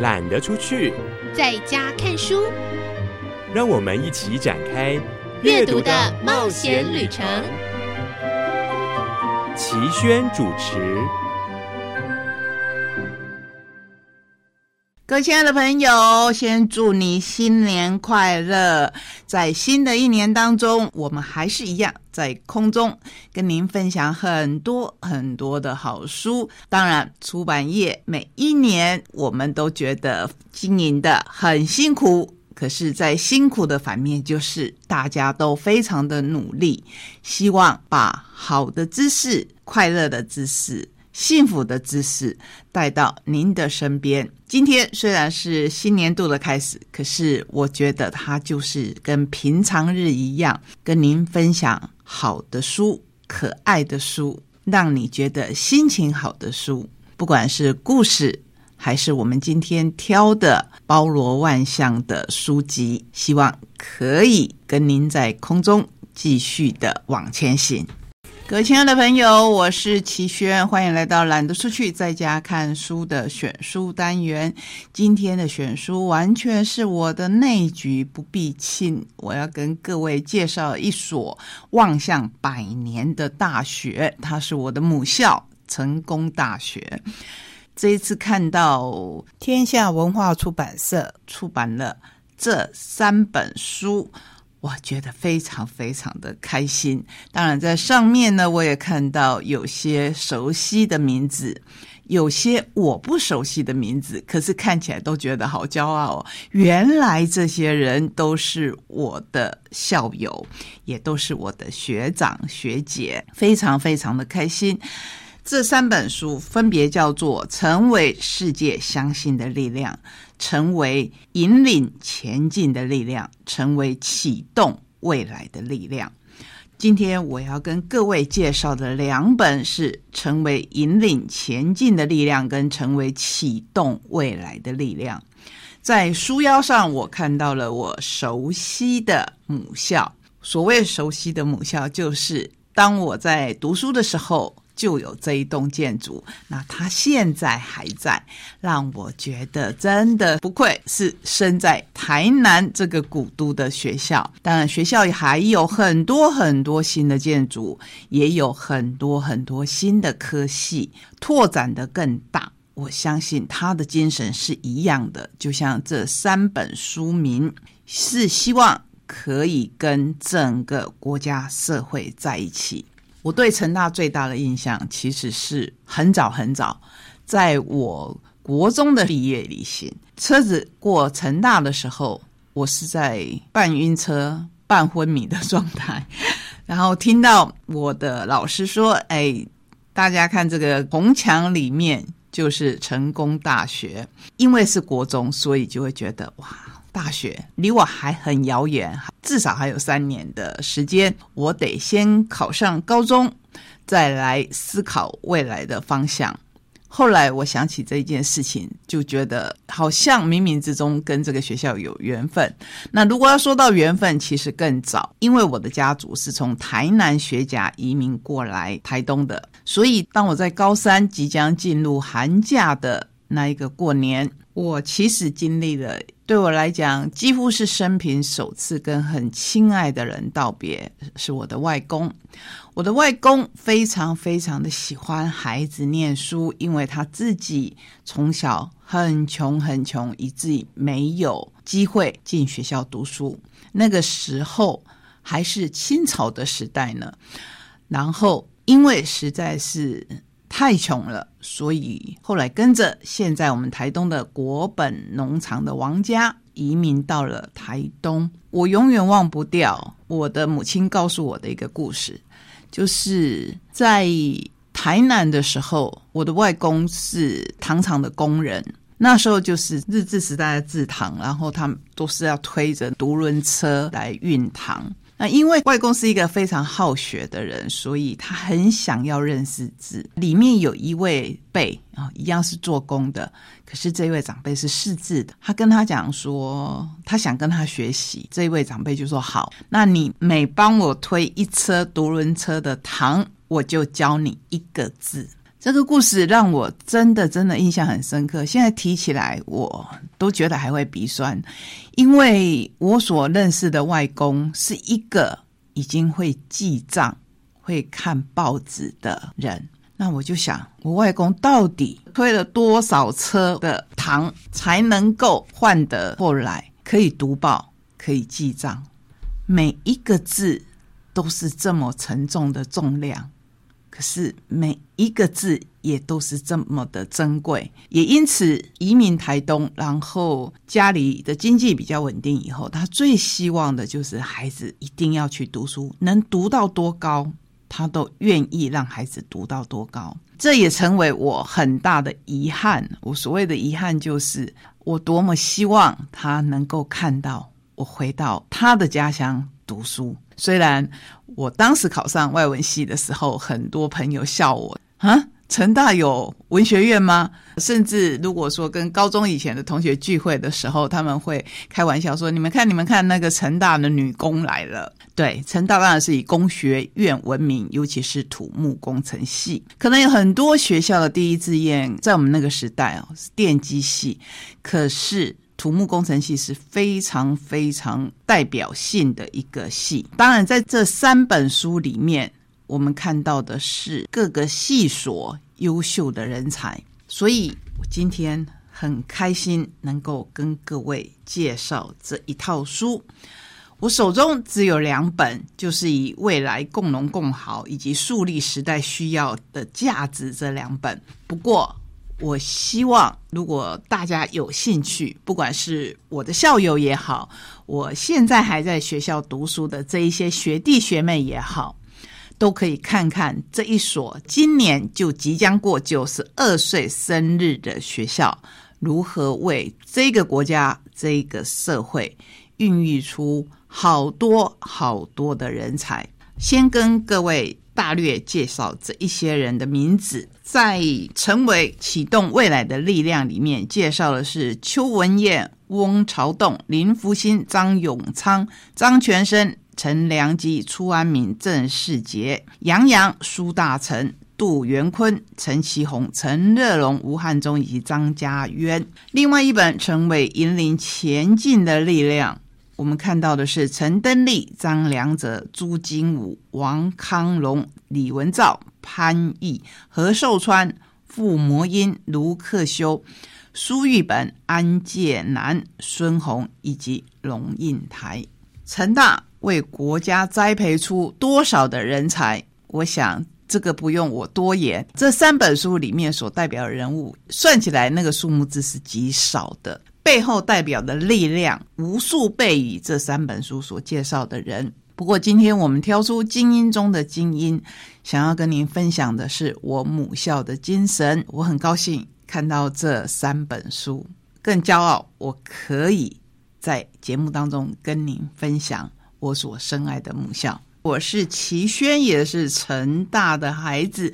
懒得出去，在家看书，让我们一起展开阅读的冒险旅程。齐轩主持。各位亲爱的朋友，先祝你新年快乐！在新的一年当中，我们还是一样在空中跟您分享很多很多的好书。当然，出版业每一年我们都觉得经营的很辛苦，可是，在辛苦的反面，就是大家都非常的努力，希望把好的知识、快乐的知识。幸福的知识带到您的身边。今天虽然是新年度的开始，可是我觉得它就是跟平常日一样，跟您分享好的书、可爱的书，让你觉得心情好的书。不管是故事，还是我们今天挑的包罗万象的书籍，希望可以跟您在空中继续的往前行。各位亲爱的朋友，我是齐轩，欢迎来到懒得出去在家看书的选书单元。今天的选书完全是我的内局，不必亲。我要跟各位介绍一所望向百年的大学，它是我的母校——成功大学。这一次看到天下文化出版社出版了这三本书。我觉得非常非常的开心。当然，在上面呢，我也看到有些熟悉的名字，有些我不熟悉的名字，可是看起来都觉得好骄傲哦。原来这些人都是我的校友，也都是我的学长学姐，非常非常的开心。这三本书分别叫做《成为世界相信的力量》。成为引领前进的力量，成为启动未来的力量。今天我要跟各位介绍的两本是《成为引领前进的力量》跟《成为启动未来的力量》。在书腰上，我看到了我熟悉的母校。所谓熟悉的母校，就是当我在读书的时候。就有这一栋建筑，那它现在还在，让我觉得真的不愧是生在台南这个古都的学校。当然，学校还有很多很多新的建筑，也有很多很多新的科系拓展的更大。我相信他的精神是一样的，就像这三本书名是希望可以跟整个国家社会在一起。我对成大最大的印象，其实是很早很早，在我国中的毕业旅行，车子过成大的时候，我是在半晕车、半昏迷的 状态，然后听到我的老师说：“哎，大家看这个红墙里面就是成功大学，因为是国中，所以就会觉得哇。”大学离我还很遥远，至少还有三年的时间，我得先考上高中，再来思考未来的方向。后来我想起这件事情，就觉得好像冥冥之中跟这个学校有缘分。那如果要说到缘分，其实更早，因为我的家族是从台南学甲移民过来台东的，所以当我在高三即将进入寒假的那一个过年。我其实经历了，对我来讲，几乎是生平首次跟很亲爱的人道别，是我的外公。我的外公非常非常的喜欢孩子念书，因为他自己从小很穷很穷，以至于没有机会进学校读书。那个时候还是清朝的时代呢，然后因为实在是。太穷了，所以后来跟着现在我们台东的国本农场的王家移民到了台东。我永远忘不掉我的母亲告诉我的一个故事，就是在台南的时候，我的外公是糖厂的工人，那时候就是日治时代的制糖，然后他们都是要推着独轮车来运糖。那因为外公是一个非常好学的人，所以他很想要认识字。里面有一位辈啊，一样是做工的，可是这位长辈是识字的。他跟他讲说，他想跟他学习。这位长辈就说：“好，那你每帮我推一车独轮车的糖，我就教你一个字。”这个故事让我真的真的印象很深刻。现在提起来，我都觉得还会鼻酸，因为我所认识的外公是一个已经会记账、会看报纸的人。那我就想，我外公到底推了多少车的糖，才能够换得后来可以读报、可以记账？每一个字都是这么沉重的重量。可是每一个字也都是这么的珍贵，也因此移民台东，然后家里的经济比较稳定以后，他最希望的就是孩子一定要去读书，能读到多高，他都愿意让孩子读到多高。这也成为我很大的遗憾。我所谓的遗憾，就是我多么希望他能够看到我回到他的家乡读书，虽然。我当时考上外文系的时候，很多朋友笑我啊，成大有文学院吗？甚至如果说跟高中以前的同学聚会的时候，他们会开玩笑说：“你们看，你们看，那个成大的女工来了。”对，成大当然是以工学院闻名，尤其是土木工程系。可能有很多学校的第一志愿，在我们那个时代哦，是电机系，可是。土木工程系是非常非常代表性的一个系。当然，在这三本书里面，我们看到的是各个系所优秀的人才。所以，我今天很开心能够跟各位介绍这一套书。我手中只有两本，就是以未来共荣共好以及树立时代需要的价值这两本。不过，我希望，如果大家有兴趣，不管是我的校友也好，我现在还在学校读书的这一些学弟学妹也好，都可以看看这一所今年就即将过九十二岁生日的学校，如何为这个国家、这个社会孕育出好多好多的人才。先跟各位。大略介绍这一些人的名字，在成为启动未来的力量里面，介绍的是邱文燕、翁朝栋、林福兴、张永昌、张全生、陈良基、初安敏、郑世杰、杨洋、苏大成、杜元坤、陈其宏、陈热龙、吴汉忠以及张家渊。另外一本成为引领前进的力量。我们看到的是陈登利、张良泽、朱金武、王康龙、李文照、潘毅、何寿川、傅摩英、卢克修、苏玉本、安介南、孙宏以及龙应台。陈大为国家栽培出多少的人才？我想这个不用我多言。这三本书里面所代表人物，算起来那个数目字是极少的。背后代表的力量无数倍于这三本书所介绍的人。不过，今天我们挑出精英中的精英，想要跟您分享的是我母校的精神。我很高兴看到这三本书，更骄傲我可以在节目当中跟您分享我所深爱的母校。我是齐轩，也是成大的孩子。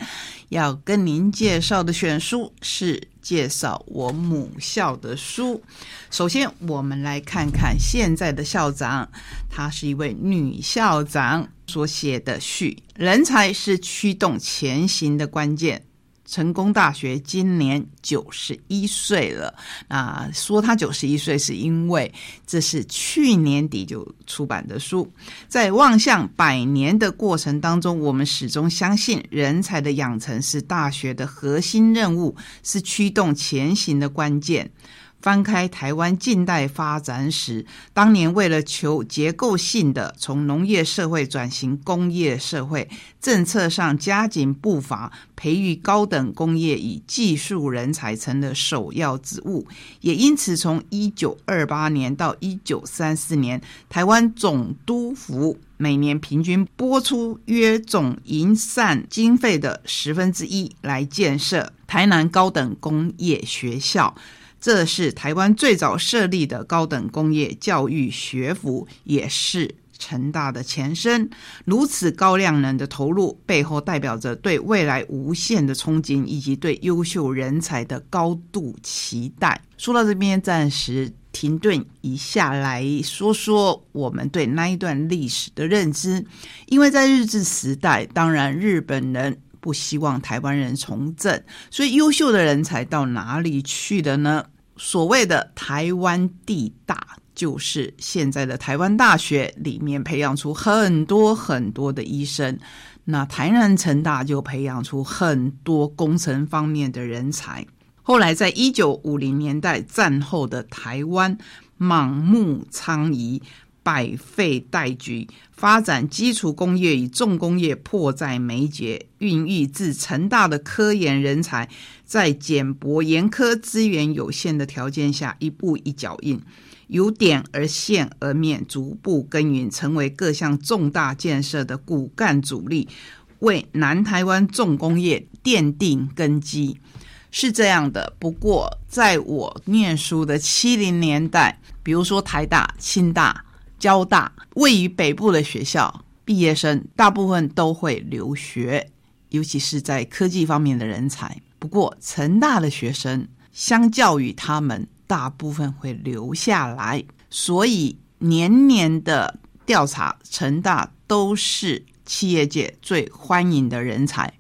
要跟您介绍的选书是介绍我母校的书。首先，我们来看看现在的校长，她是一位女校长所写的序：人才是驱动前行的关键。成功大学今年九十一岁了。那说他九十一岁，是因为这是去年底就出版的书。在望向百年的过程当中，我们始终相信，人才的养成是大学的核心任务，是驱动前行的关键。翻开台湾近代发展史，当年为了求结构性的从农业社会转型工业社会，政策上加紧步伐，培育高等工业与技术人才成了首要之务。也因此，从一九二八年到一九三四年，台湾总督府每年平均拨出约总营善经费的十分之一来建设台南高等工业学校。这是台湾最早设立的高等工业教育学府，也是成大的前身。如此高量能的投入，背后代表着对未来无限的憧憬，以及对优秀人才的高度期待。说到这边，暂时停顿一下，来说说我们对那一段历史的认知。因为在日治时代，当然日本人不希望台湾人从政，所以优秀的人才到哪里去的呢？所谓的台湾地大，就是现在的台湾大学里面培养出很多很多的医生。那台南成大就培养出很多工程方面的人才。后来在一九五零年代战后的台湾，盲目疮痍。百废待举，发展基础工业与重工业迫在眉睫，孕育自成大的科研人才，在简薄严苛、资源有限的条件下，一步一脚印，由点而线而面，逐步耕耘，成为各项重大建设的骨干主力，为南台湾重工业奠定根基。是这样的。不过，在我念书的七零年代，比如说台大、清大。交大位于北部的学校，毕业生大部分都会留学，尤其是在科技方面的人才。不过，成大的学生相较于他们，大部分会留下来，所以年年的调查，成大都是企业界最欢迎的人才。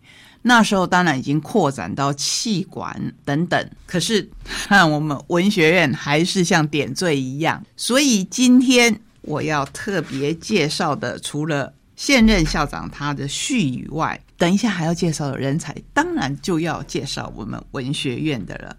那时候当然已经扩展到气管等等，可是看我们文学院还是像点缀一样，所以今天。我要特别介绍的，除了现任校长他的序以外，等一下还要介绍的人才，当然就要介绍我们文学院的了。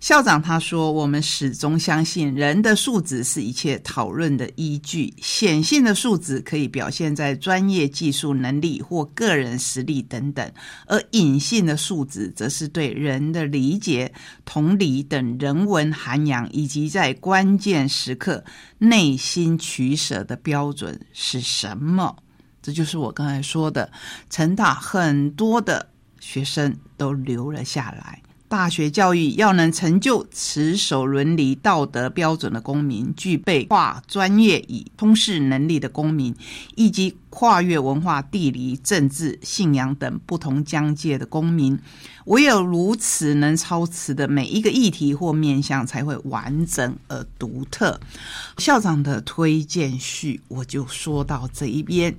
校长他说：“我们始终相信，人的素质是一切讨论的依据。显性的素质可以表现在专业技术能力或个人实力等等，而隐性的素质则是对人的理解、同理等人文涵养，以及在关键时刻内心取舍的标准是什么？这就是我刚才说的，成大很多的学生都留了下来。”大学教育要能成就持守伦理道德标准的公民，具备跨专业与通识能力的公民，以及跨越文化、地理、政治、信仰等不同疆界的公民。唯有如此，能超持的每一个议题或面向才会完整而独特。校长的推荐序我就说到这一边，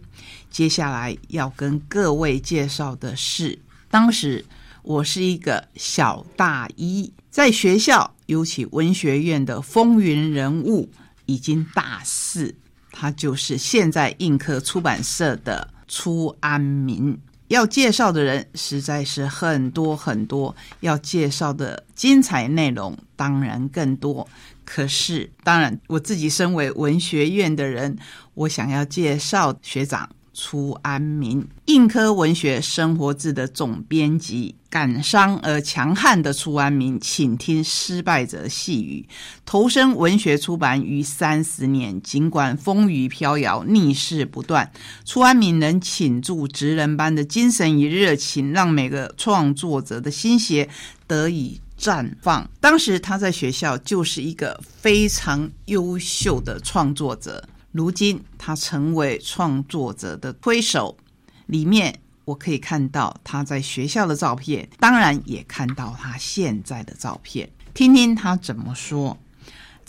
接下来要跟各位介绍的是当时。我是一个小大一，在学校，尤其文学院的风云人物，已经大四。他就是现在映客出版社的初安民。要介绍的人实在是很多很多，要介绍的精彩内容当然更多。可是，当然我自己身为文学院的人，我想要介绍学长。初安民，硬科文学生活志的总编辑，感伤而强悍的初安民，请听失败者细语。投身文学出版逾三十年，尽管风雨飘摇，逆势不断，初安民能倾注职人般的精神与热情，让每个创作者的心血得以绽放。当时他在学校就是一个非常优秀的创作者。如今，他成为创作者的推手。里面我可以看到他在学校的照片，当然也看到他现在的照片。听听他怎么说。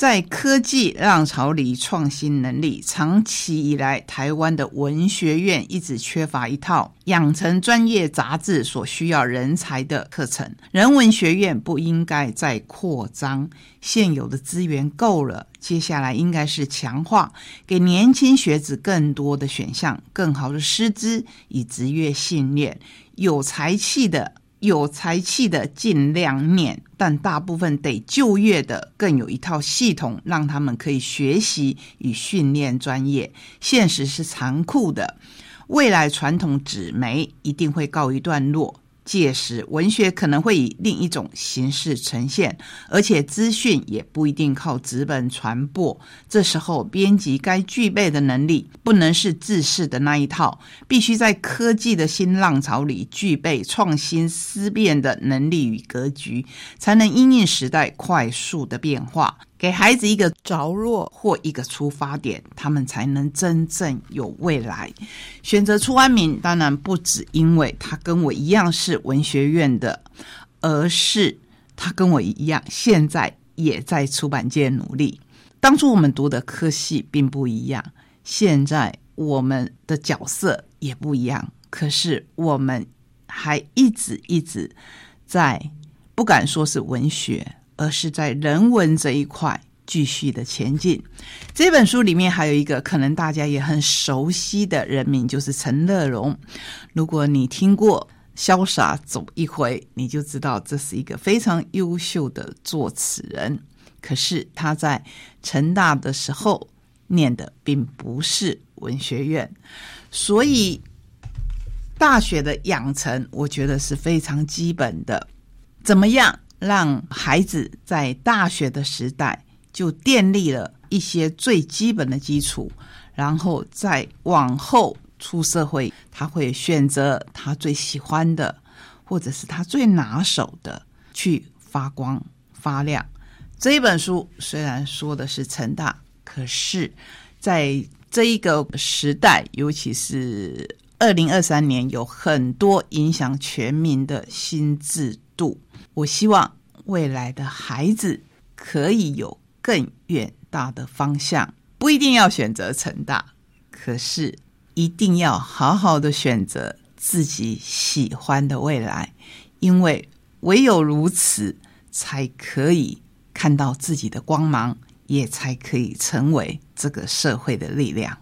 在科技浪潮里创新能力，长期以来，台湾的文学院一直缺乏一套养成专业杂志所需要人才的课程。人文学院不应该再扩张，现有的资源够了。接下来应该是强化，给年轻学子更多的选项，更好的师资以职业训练，有才气的。有才气的尽量念，但大部分得就业的更有一套系统，让他们可以学习与训练专业。现实是残酷的，未来传统纸媒一定会告一段落。届时，文学可能会以另一种形式呈现，而且资讯也不一定靠纸本传播。这时候，编辑该具备的能力不能是自式的那一套，必须在科技的新浪潮里具备创新思辨的能力与格局，才能因应时代快速的变化。给孩子一个着落或一个出发点，他们才能真正有未来。选择出安民，当然不只因为他跟我一样是文学院的，而是他跟我一样，现在也在出版界努力。当初我们读的科系并不一样，现在我们的角色也不一样。可是我们还一直一直在，不敢说是文学。而是在人文这一块继续的前进。这本书里面还有一个可能大家也很熟悉的人名，就是陈乐融。如果你听过《潇洒走一回》，你就知道这是一个非常优秀的作词人。可是他在成大的时候念的并不是文学院，所以大学的养成，我觉得是非常基本的。怎么样？让孩子在大学的时代就建立了一些最基本的基础，然后再往后出社会，他会选择他最喜欢的，或者是他最拿手的去发光发亮。这一本书虽然说的是成大，可是在这一个时代，尤其是二零二三年，有很多影响全民的新制度。我希望未来的孩子可以有更远大的方向，不一定要选择成大，可是一定要好好的选择自己喜欢的未来，因为唯有如此，才可以看到自己的光芒，也才可以成为这个社会的力量。